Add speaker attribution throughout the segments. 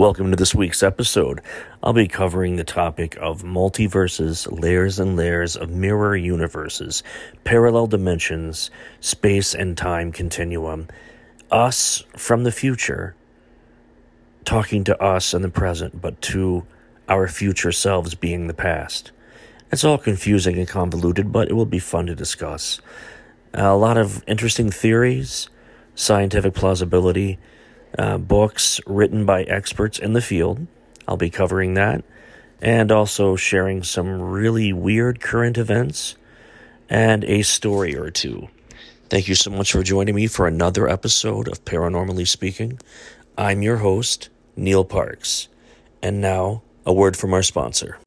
Speaker 1: Welcome to this week's episode. I'll be covering the topic of multiverses, layers and layers of mirror universes, parallel dimensions, space and time continuum, us from the future, talking to us in the present, but to our future selves being the past. It's all confusing and convoluted, but it will be fun to discuss. A lot of interesting theories, scientific plausibility, uh, books written by experts in the field. I'll be covering that and also sharing some really weird current events and a story or two. Thank you so much for joining me for another episode of Paranormally Speaking. I'm your host, Neil Parks. And now, a word from our sponsor.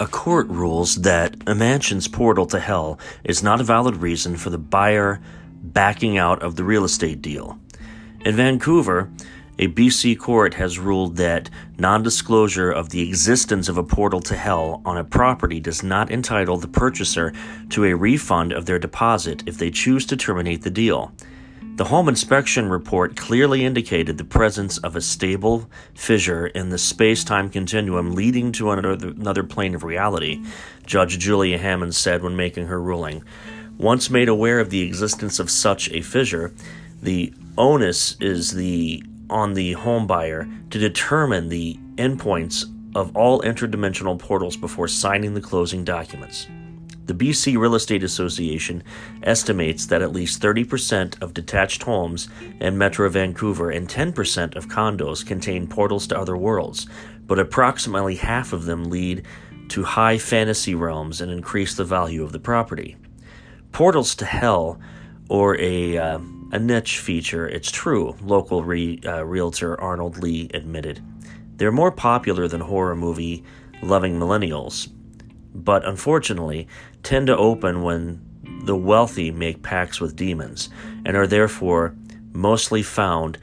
Speaker 1: A court rules that a mansion's portal to hell is not a valid reason for the buyer backing out of the real estate deal. In Vancouver, a BC court has ruled that non disclosure of the existence of a portal to hell on a property does not entitle the purchaser to a refund of their deposit if they choose to terminate the deal. The home inspection report clearly indicated the presence of a stable fissure in the space time continuum leading to another, another plane of reality, Judge Julia Hammond said when making her ruling. Once made aware of the existence of such a fissure, the onus is the on the home buyer to determine the endpoints of all interdimensional portals before signing the closing documents. The BC Real Estate Association estimates that at least 30% of detached homes in Metro Vancouver and 10% of condos contain portals to other worlds, but approximately half of them lead to high fantasy realms and increase the value of the property. Portals to Hell, or a, uh, a niche feature, it's true, local re, uh, realtor Arnold Lee admitted. They're more popular than horror movie loving millennials, but unfortunately tend to open when the wealthy make pacts with demons and are therefore mostly found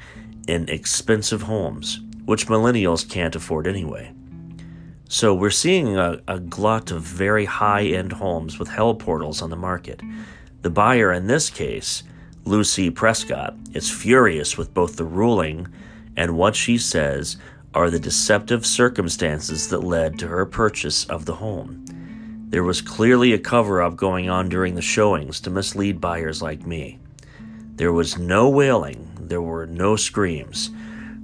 Speaker 1: in expensive homes, which millennials can't afford anyway. So we're seeing a, a glut of very high end homes with hell portals on the market. The buyer in this case, Lucy Prescott, is furious with both the ruling and what she says are the deceptive circumstances that led to her purchase of the home. There was clearly a cover up going on during the showings to mislead buyers like me. There was no wailing, there were no screams,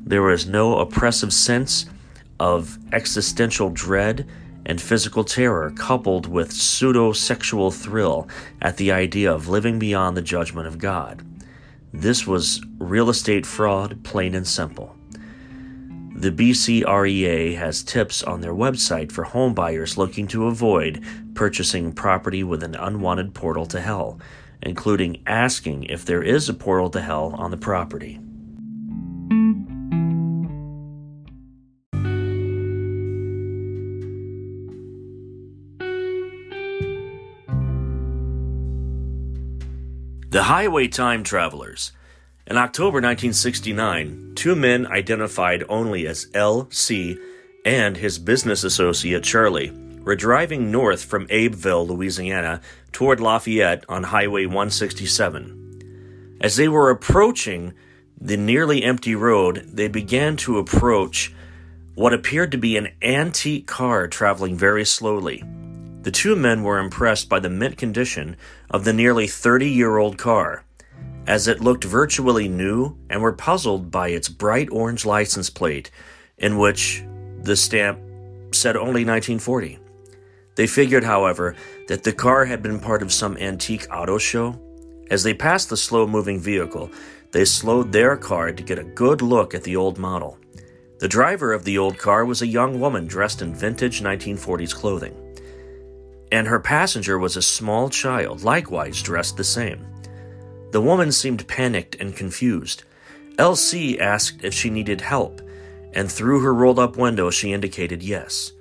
Speaker 1: there was no oppressive sense of existential dread and physical terror coupled with pseudo sexual thrill at the idea of living beyond the judgment of God. This was real estate fraud, plain and simple. The BCREA has tips on their website for homebuyers looking to avoid purchasing property with an unwanted portal to hell, including asking if there is a portal to hell on the property. The Highway Time Travelers. In October 1969, two men identified only as L.C. and his business associate Charlie were driving north from Abbeville, Louisiana, toward Lafayette on Highway 167. As they were approaching the nearly empty road, they began to approach what appeared to be an antique car traveling very slowly. The two men were impressed by the mint condition of the nearly 30 year old car as it looked virtually new and were puzzled by its bright orange license plate, in which the stamp said only 1940. They figured, however, that the car had been part of some antique auto show. As they passed the slow moving vehicle, they slowed their car to get a good look at the old model. The driver of the old car was a young woman dressed in vintage 1940s clothing, and her passenger was a small child, likewise dressed the same. The woman seemed panicked and confused. LC asked if she needed help, and through her rolled up window she indicated yes.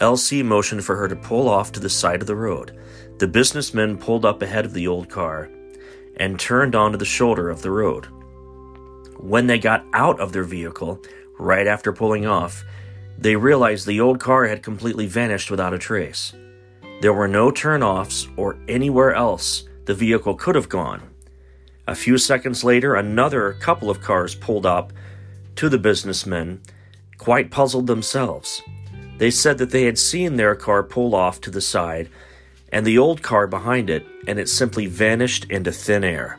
Speaker 1: LC motioned for her to pull off to the side of the road. The businessmen pulled up ahead of the old car. and turned onto the shoulder of the road. When they got out of their vehicle, right after pulling off, they realized the old car had completely vanished without a trace. There were no turnoffs or anywhere else the vehicle could have gone. A few seconds later, another couple of cars pulled up to the businessmen, quite puzzled themselves. They said that they had seen their car pull off to the side and the old car behind it, and it simply vanished into thin air.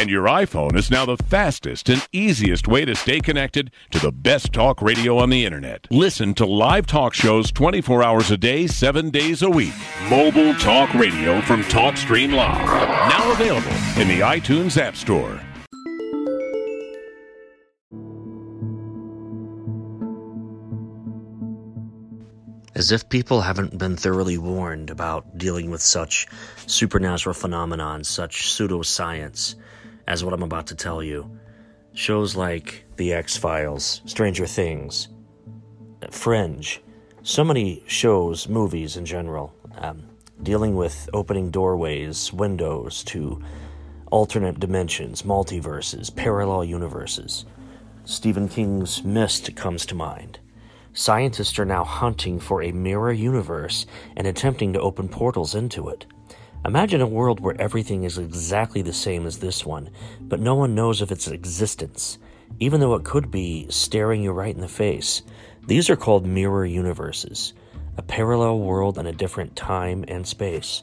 Speaker 2: and your iPhone is now the fastest and easiest way to stay connected to the best talk radio on the internet. Listen to live talk shows 24 hours a day, 7 days a week. Mobile talk radio from TalkStream Live. Now available in the iTunes App Store.
Speaker 1: As if people haven't been thoroughly warned about dealing with such supernatural phenomenon, such pseudoscience, as what I'm about to tell you. Shows like The X Files, Stranger Things, Fringe, so many shows, movies in general, um, dealing with opening doorways, windows to alternate dimensions, multiverses, parallel universes. Stephen King's Mist comes to mind. Scientists are now hunting for a mirror universe and attempting to open portals into it. Imagine a world where everything is exactly the same as this one, but no one knows of its existence, even though it could be staring you right in the face. These are called mirror universes, a parallel world in a different time and space.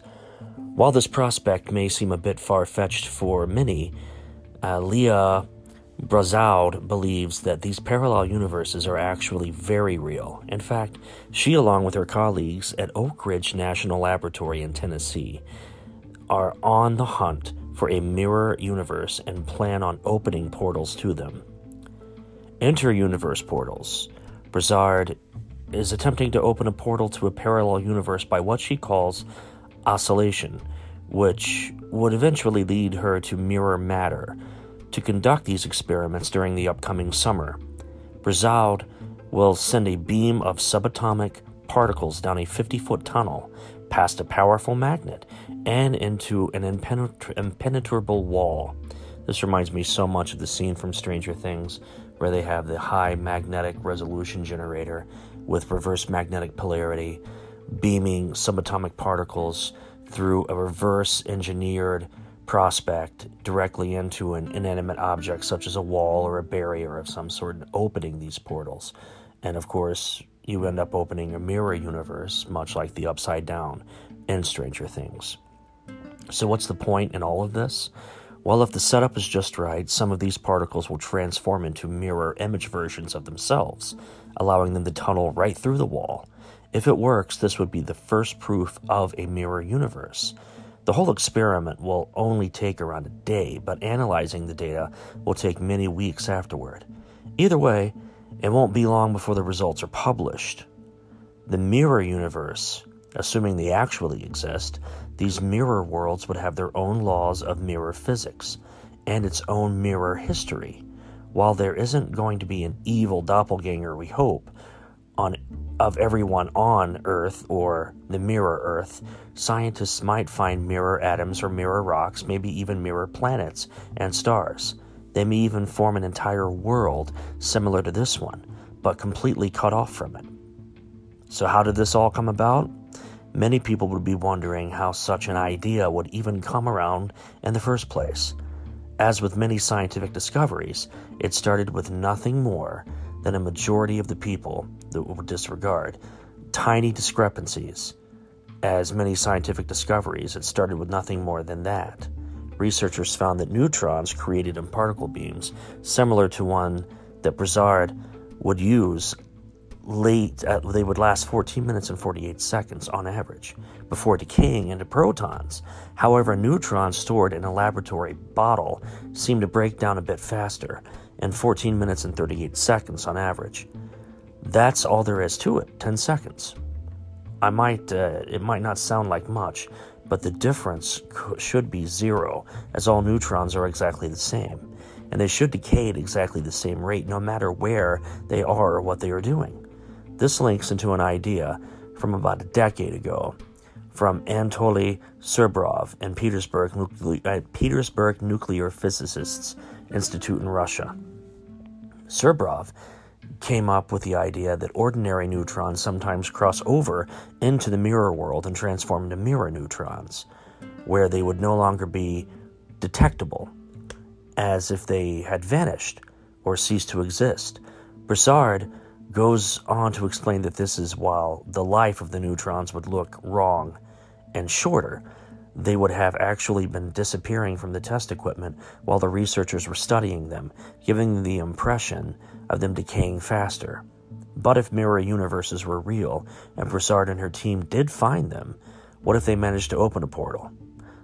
Speaker 1: While this prospect may seem a bit far fetched for many, uh, Leah Broussard believes that these parallel universes are actually very real. In fact, she, along with her colleagues at Oak Ridge National Laboratory in Tennessee, are on the hunt for a mirror universe and plan on opening portals to them. Enter universe portals. Broussard is attempting to open a portal to a parallel universe by what she calls oscillation, which would eventually lead her to mirror matter to conduct these experiments during the upcoming summer. Broussard will send a beam of subatomic particles down a 50 foot tunnel, past a powerful magnet, and into an impenetra- impenetrable wall. This reminds me so much of the scene from Stranger Things, where they have the high magnetic resolution generator with reverse magnetic polarity beaming subatomic particles through a reverse engineered prospect directly into an inanimate object such as a wall or a barrier of some sort and opening these portals. And of course, you end up opening a mirror universe, much like the Upside Down in Stranger Things. So, what's the point in all of this? Well, if the setup is just right, some of these particles will transform into mirror image versions of themselves, allowing them to tunnel right through the wall. If it works, this would be the first proof of a mirror universe. The whole experiment will only take around a day, but analyzing the data will take many weeks afterward. Either way, it won't be long before the results are published. The mirror universe, assuming they actually exist, these mirror worlds would have their own laws of mirror physics and its own mirror history. While there isn't going to be an evil doppelganger, we hope, on of everyone on Earth or the mirror Earth, scientists might find mirror atoms or mirror rocks, maybe even mirror planets and stars. They may even form an entire world similar to this one, but completely cut off from it. So, how did this all come about? Many people would be wondering how such an idea would even come around in the first place. As with many scientific discoveries, it started with nothing more than a majority of the people that would disregard tiny discrepancies. As many scientific discoveries, it started with nothing more than that. Researchers found that neutrons created in particle beams, similar to one that Broussard would use late, uh, they would last 14 minutes and 48 seconds on average before decaying into protons. However, neutrons stored in a laboratory bottle seem to break down a bit faster, in 14 minutes and 38 seconds on average. That's all there is to it 10 seconds. I might, uh, it might not sound like much, but the difference should be zero, as all neutrons are exactly the same, and they should decay at exactly the same rate no matter where they are or what they are doing. This links into an idea from about a decade ago from Anatoly Serebrov and Petersburg, uh, Petersburg Nuclear Physicists Institute in Russia. Serebrov came up with the idea that ordinary neutrons sometimes cross over into the mirror world and transform into mirror neutrons, where they would no longer be detectable, as if they had vanished or ceased to exist. Broussard goes on to explain that this is while the life of the neutrons would look wrong and shorter, they would have actually been disappearing from the test equipment while the researchers were studying them, giving the impression of them decaying faster. But if mirror universes were real, and Broussard and her team did find them, what if they managed to open a portal?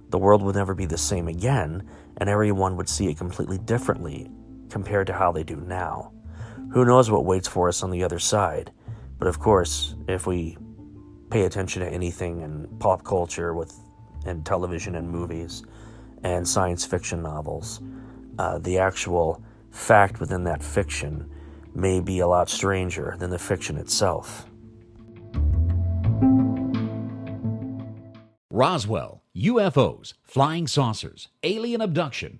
Speaker 1: The world would never be the same again, and everyone would see it completely differently compared to how they do now. Who knows what waits for us on the other side? But of course, if we pay attention to anything in pop culture with and television and movies and science fiction novels, uh, the actual fact within that fiction may be a lot stranger than the fiction itself.
Speaker 3: Roswell, UFOs, flying saucers, alien abduction.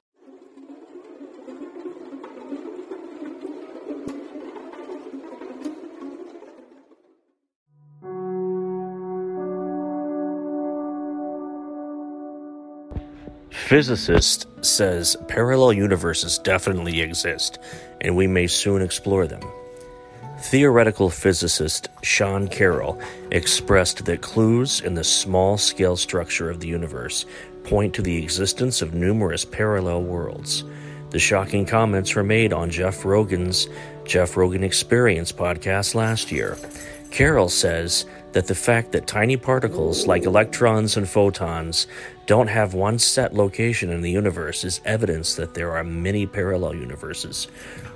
Speaker 1: Physicist says parallel universes definitely exist, and we may soon explore them. Theoretical physicist Sean Carroll expressed that clues in the small scale structure of the universe point to the existence of numerous parallel worlds. The shocking comments were made on Jeff Rogan's Jeff Rogan Experience podcast last year. Carroll says that the fact that tiny particles like electrons and photons don't have one set location in the universe is evidence that there are many parallel universes.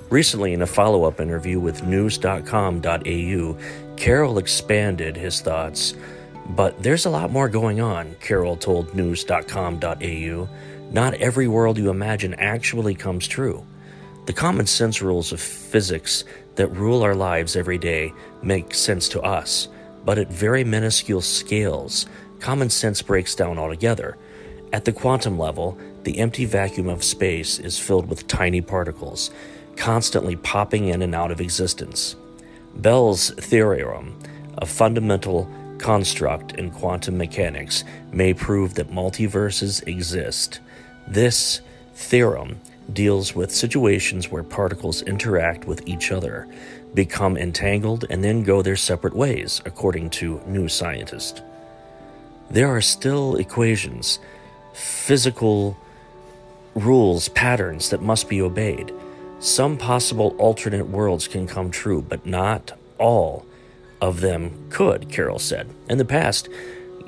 Speaker 1: Recently, in a follow up interview with news.com.au, Carroll expanded his thoughts. But there's a lot more going on, Carroll told news.com.au. Not every world you imagine actually comes true. The common sense rules of physics that rule our lives every day make sense to us, but at very minuscule scales, common sense breaks down altogether. At the quantum level, the empty vacuum of space is filled with tiny particles, constantly popping in and out of existence. Bell's theorem, a fundamental construct in quantum mechanics, may prove that multiverses exist. This theorem deals with situations where particles interact with each other, become entangled, and then go their separate ways, according to New Scientist. There are still equations physical rules, patterns that must be obeyed. Some possible alternate worlds can come true, but not all of them could, Carroll said. In the past,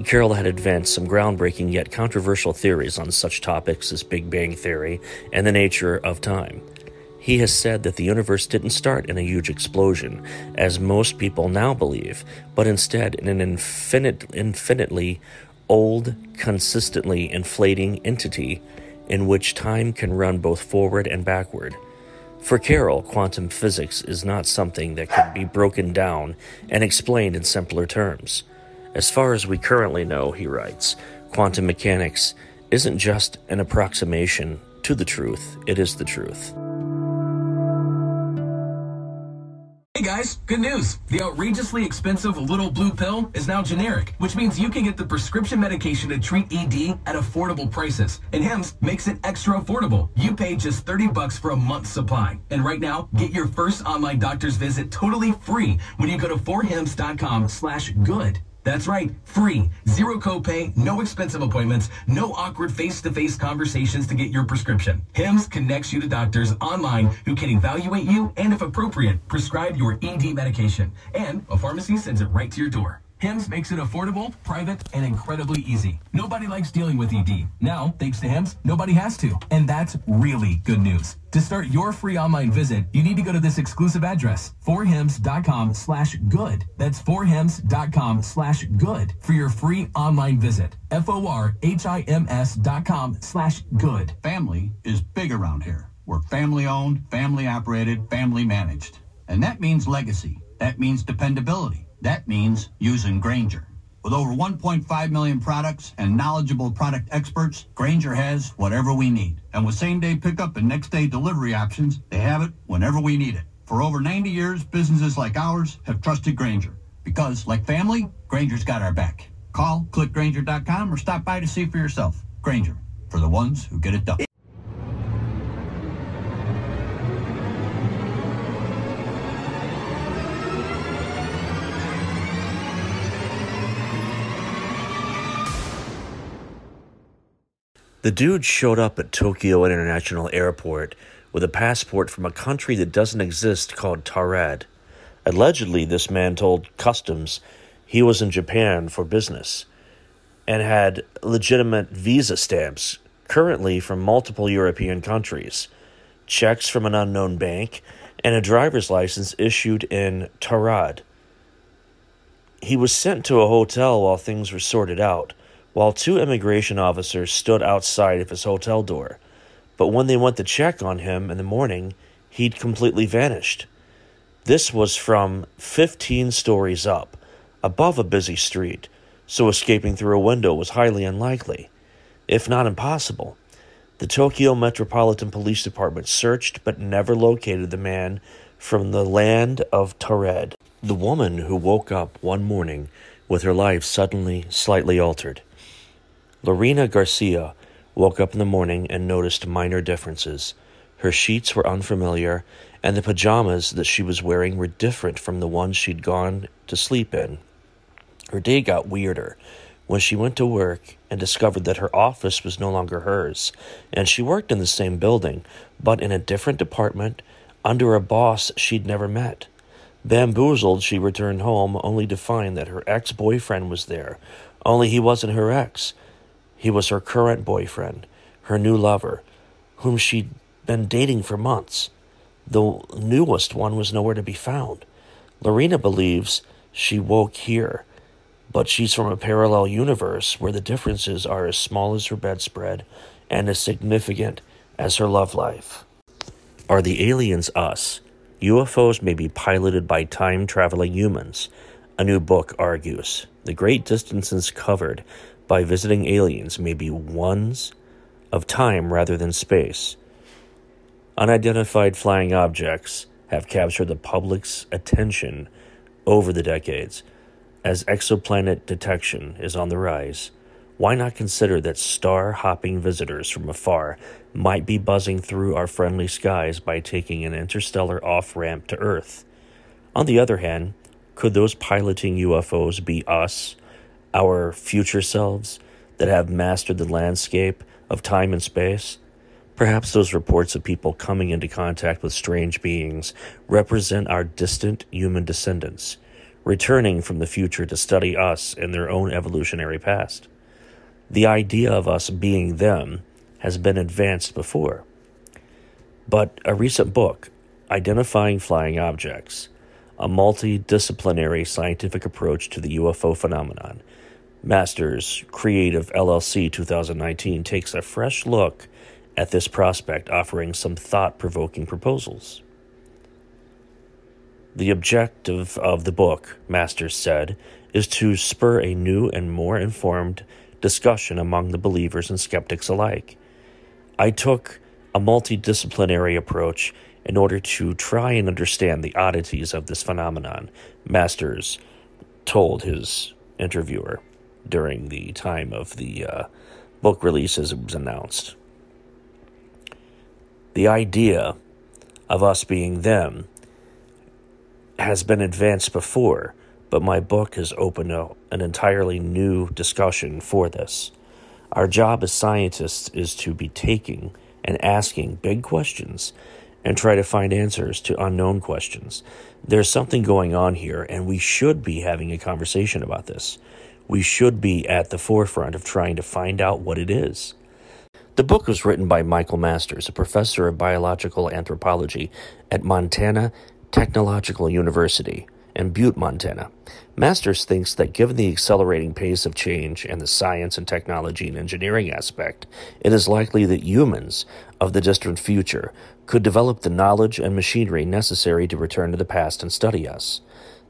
Speaker 1: Carroll had advanced some groundbreaking yet controversial theories on such topics as Big Bang Theory and the nature of time. He has said that the universe didn't start in a huge explosion, as most people now believe, but instead in an infinite, infinitely old, consistently inflating entity in which time can run both forward and backward. For Carroll, quantum physics is not something that can be broken down and explained in simpler terms. As far as we currently know, he writes, quantum mechanics isn't just an approximation to the truth, it is the truth.
Speaker 4: Hey guys, good news. The outrageously expensive little blue pill is now generic, which means you can get the prescription medication to treat ED at affordable prices. And Hims makes it extra affordable. You pay just 30 bucks for a month's supply. And right now, get your first online doctor's visit totally free when you go to forhims.com slash good. That's right, free. Zero copay, no expensive appointments, no awkward face-to-face conversations to get your prescription. HIMS connects you to doctors online who can evaluate you and, if appropriate, prescribe your ED medication. And a pharmacy sends it right to your door. HIMS makes it affordable, private, and incredibly easy. Nobody likes dealing with ED. Now, thanks to HIMS, nobody has to. And that's really good news. To start your free online visit, you need to go to this exclusive address, forhims.com slash good. That's forhims.com slash good for your free online visit. F-O-R-H-I-M-S dot com slash good.
Speaker 5: Family is big around here. We're family owned, family operated, family managed. And that means legacy. That means dependability. That means using Grainger. With over 1.5 million products and knowledgeable product experts, Grainger has whatever we need. And with same day pickup and next day delivery options, they have it whenever we need it. For over 90 years, businesses like ours have trusted Grainger. Because, like family, Grainger's got our back. Call clickgrainger.com or stop by to see for yourself. Grainger, for the ones who get it done.
Speaker 1: The dude showed up at Tokyo International Airport with a passport from a country that doesn't exist called Taured. Allegedly, this man told customs he was in Japan for business and had legitimate visa stamps, currently from multiple European countries, checks from an unknown bank, and a driver's license issued in Taured. He was sent to a hotel while things were sorted out while two immigration officers stood outside of his hotel door. But when they went to check on him in the morning, he'd completely vanished. This was from 15 stories up, above a busy street, so escaping through a window was highly unlikely, if not impossible. The Tokyo Metropolitan Police Department searched but never located the man from the land of Taured. The woman who woke up one morning with her life suddenly slightly altered. Lorena Garcia woke up in the morning and noticed minor differences. Her sheets were unfamiliar, and the pajamas that she was wearing were different from the ones she'd gone to sleep in. Her day got weirder when she went to work and discovered that her office was no longer hers, and she worked in the same building, but in a different department under a boss she'd never met. Bamboozled, she returned home only to find that her ex boyfriend was there, only he wasn't her ex. He was her current boyfriend, her new lover, whom she'd been dating for months. The newest one was nowhere to be found. Lorena believes she woke here, but she's from a parallel universe where the differences are as small as her bedspread and as significant as her love life. Are the aliens us? UFOs may be piloted by time traveling humans. A new book argues. The great distances covered by visiting aliens may be ones of time rather than space. Unidentified flying objects have captured the public's attention over the decades. As exoplanet detection is on the rise, why not consider that star hopping visitors from afar might be buzzing through our friendly skies by taking an interstellar off ramp to Earth? On the other hand, could those piloting UFOs be us? Our future selves that have mastered the landscape of time and space? Perhaps those reports of people coming into contact with strange beings represent our distant human descendants, returning from the future to study us in their own evolutionary past. The idea of us being them has been advanced before. But a recent book, Identifying Flying Objects, a multidisciplinary scientific approach to the UFO phenomenon, Masters Creative LLC 2019 takes a fresh look at this prospect, offering some thought provoking proposals. The objective of the book, Masters said, is to spur a new and more informed discussion among the believers and skeptics alike. I took a multidisciplinary approach in order to try and understand the oddities of this phenomenon, Masters told his interviewer during the time of the uh, book release as it was announced. The idea of us being them has been advanced before, but my book has opened a, an entirely new discussion for this. Our job as scientists is to be taking and asking big questions and try to find answers to unknown questions. There's something going on here, and we should be having a conversation about this. We should be at the forefront of trying to find out what it is. The book was written by Michael Masters, a professor of biological anthropology at Montana Technological University in Butte, Montana. Masters thinks that given the accelerating pace of change and the science and technology and engineering aspect, it is likely that humans of the distant future could develop the knowledge and machinery necessary to return to the past and study us.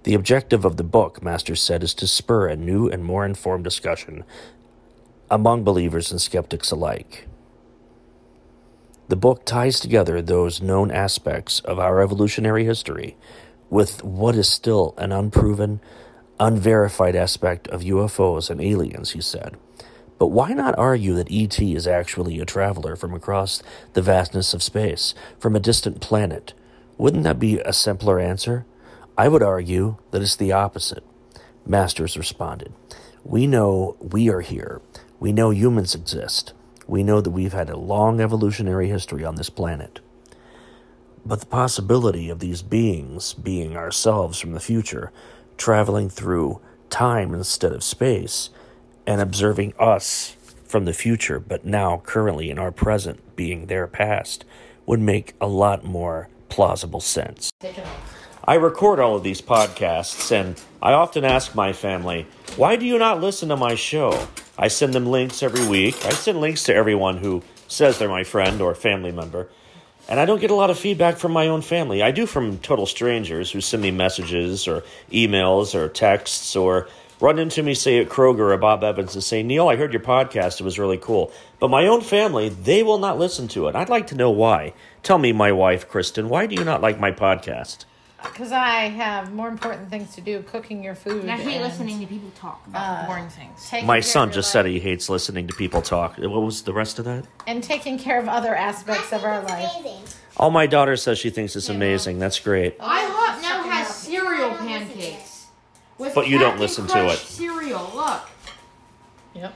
Speaker 1: The objective of the book, Masters said, is to spur a new and more informed discussion among believers and skeptics alike. The book ties together those known aspects of our evolutionary history with what is still an unproven, unverified aspect of UFOs and aliens, he said. But why not argue that ET is actually a traveler from across the vastness of space, from a distant planet? Wouldn't that be a simpler answer? I would argue that it's the opposite. Masters responded, We know we are here. We know humans exist. We know that we've had a long evolutionary history on this planet. But the possibility of these beings being ourselves from the future, traveling through time instead of space, and observing us from the future, but now currently in our present being their past, would make a lot more plausible sense. I record all of these podcasts, and I often ask my family, why do you not listen to my show? I send them links every week. I send links to everyone who says they're my friend or family member. And I don't get a lot of feedback from my own family. I do from total strangers who send me messages or emails or texts or run into me, say at Kroger or Bob Evans, and say, Neil, I heard your podcast. It was really cool. But my own family, they will not listen to it. I'd like to know why. Tell me, my wife, Kristen, why do you not like my podcast?
Speaker 6: Because I have more important things to do, cooking your food.
Speaker 7: And I hate
Speaker 6: and
Speaker 7: listening to people talk about uh, boring things.
Speaker 1: My son just
Speaker 6: your
Speaker 1: said
Speaker 6: life,
Speaker 1: he hates listening to people talk. What was the rest of that?
Speaker 6: and taking care of other aspects of our life.
Speaker 1: All my daughter says she thinks it's amazing. That's great.
Speaker 7: IHOP now has cereal pancakes. With
Speaker 1: But you don't listen to it.
Speaker 7: Cereal, look.
Speaker 6: Yep.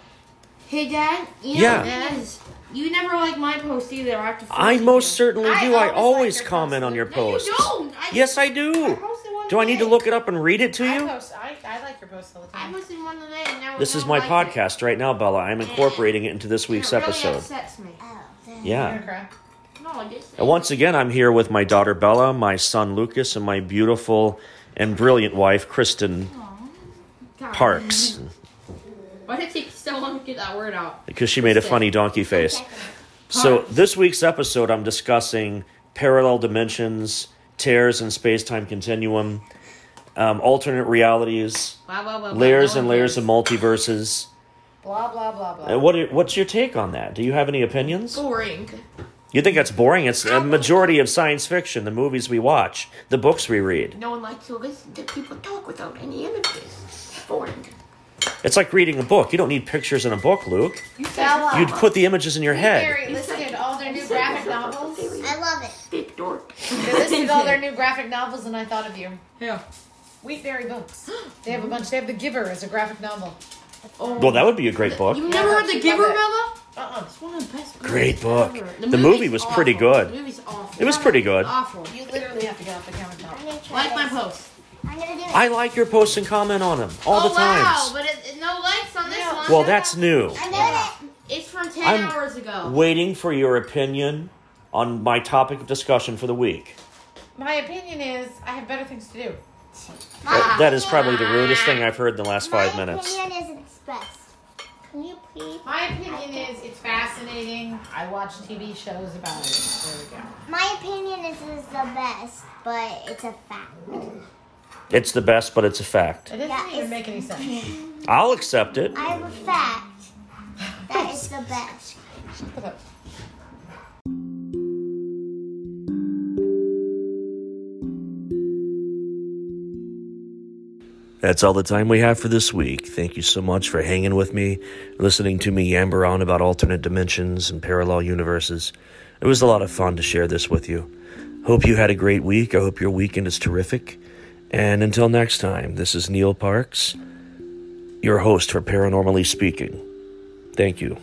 Speaker 7: Hey, Dad. You know,
Speaker 1: Yeah.
Speaker 7: Dad, You never like my post either. I have to.
Speaker 1: I
Speaker 7: force
Speaker 1: most
Speaker 7: you.
Speaker 1: certainly do. I
Speaker 6: always like
Speaker 1: always
Speaker 6: your
Speaker 1: comment on your posts.
Speaker 7: No, you don't. I,
Speaker 1: Yes, I do.
Speaker 7: posted one
Speaker 1: Do I need to look it up and read it to
Speaker 6: I,
Speaker 1: you?
Speaker 6: post, I, I like your posts all the
Speaker 7: I posted one today, and now
Speaker 1: This is my
Speaker 7: I like it.
Speaker 1: podcast right now, Bella. I'm incorporating it into this
Speaker 7: And
Speaker 1: week's
Speaker 7: it really
Speaker 1: episode.
Speaker 7: upsets me.
Speaker 6: Oh, You're
Speaker 1: Yeah.
Speaker 7: No, I.
Speaker 1: And once again, I'm here with my daughter Bella, my son Lucas, and my beautiful and brilliant wife Kristen
Speaker 7: God.
Speaker 1: Parks,
Speaker 7: Why did it so long to get that word out?
Speaker 1: because she made a funny donkey face. So this week's episode, I'm discussing parallel dimensions, tears in space-time continuum, um, alternate realities,
Speaker 7: Blah, blah, blah, blah.
Speaker 1: layers and layers of multiverses.
Speaker 6: Blah blah blah blah.
Speaker 1: And what are, what's your take on that? Do you have any opinions?
Speaker 7: boring.
Speaker 1: You think that's boring? It's a majority of science fiction, the movies we watch, the books we read.
Speaker 7: No one likes to listen to people talk without any images. Boring.
Speaker 1: It's like reading a book. You don't need pictures in a book, Luke.
Speaker 6: Bella.
Speaker 1: You'd put the images in your head.
Speaker 6: Mary listed all their new graphic novels.
Speaker 8: I love it.
Speaker 7: Big dork.
Speaker 6: They listed all their new graphic novels, and I thought of you.
Speaker 7: Yeah.
Speaker 6: Wheatberry Books. They have a bunch. They have The Giver as a graphic novel. Oh.
Speaker 1: Well, that would be a great book.
Speaker 7: You never read The Giver. Bella?
Speaker 6: Uh-uh.
Speaker 7: It's one of the best.
Speaker 1: Great book.
Speaker 7: ever.
Speaker 1: The movie was
Speaker 7: movie's
Speaker 1: pretty good.
Speaker 7: The movie's awful.
Speaker 1: It was pretty good.
Speaker 7: Awful.
Speaker 6: You literally have to get off the camera now.
Speaker 8: I'm gonna try
Speaker 7: Like my post.
Speaker 8: I'm gonna do it.
Speaker 1: I like your posts and comment on them all
Speaker 7: oh
Speaker 1: the
Speaker 7: time.
Speaker 1: wow,
Speaker 7: but it, it- no likes on this one.
Speaker 1: Well, that's new.
Speaker 8: I did it.
Speaker 7: it's from 10
Speaker 1: I'm
Speaker 7: hours ago.
Speaker 1: Waiting for your opinion on my topic of discussion for the week.
Speaker 6: My opinion is I have better things to do.
Speaker 1: That- that is probably the rudest thing I've heard in the last five
Speaker 8: My
Speaker 1: minutes.
Speaker 8: opinion is it's best. Can you please?
Speaker 6: My opinion is it's fascinating. I watch TV shows about it. There we go.
Speaker 8: My opinion is it's the best, but it's a fact.
Speaker 1: It's the best, but it's a fact.
Speaker 6: It doesn't
Speaker 8: Yeah,
Speaker 6: even
Speaker 8: it's-
Speaker 6: make any sense.
Speaker 1: I'll accept it.
Speaker 8: I have a fact that is the best.
Speaker 6: Shut up.
Speaker 1: That's all the time we have for this week. Thank you so much for hanging with me, listening to me yammer on about alternate dimensions and parallel universes. It was a lot of fun to share this with you. Hope you had a great week. I hope your weekend is terrific. And until next time, this is Neil Parks, your host for Paranormally Speaking. Thank you.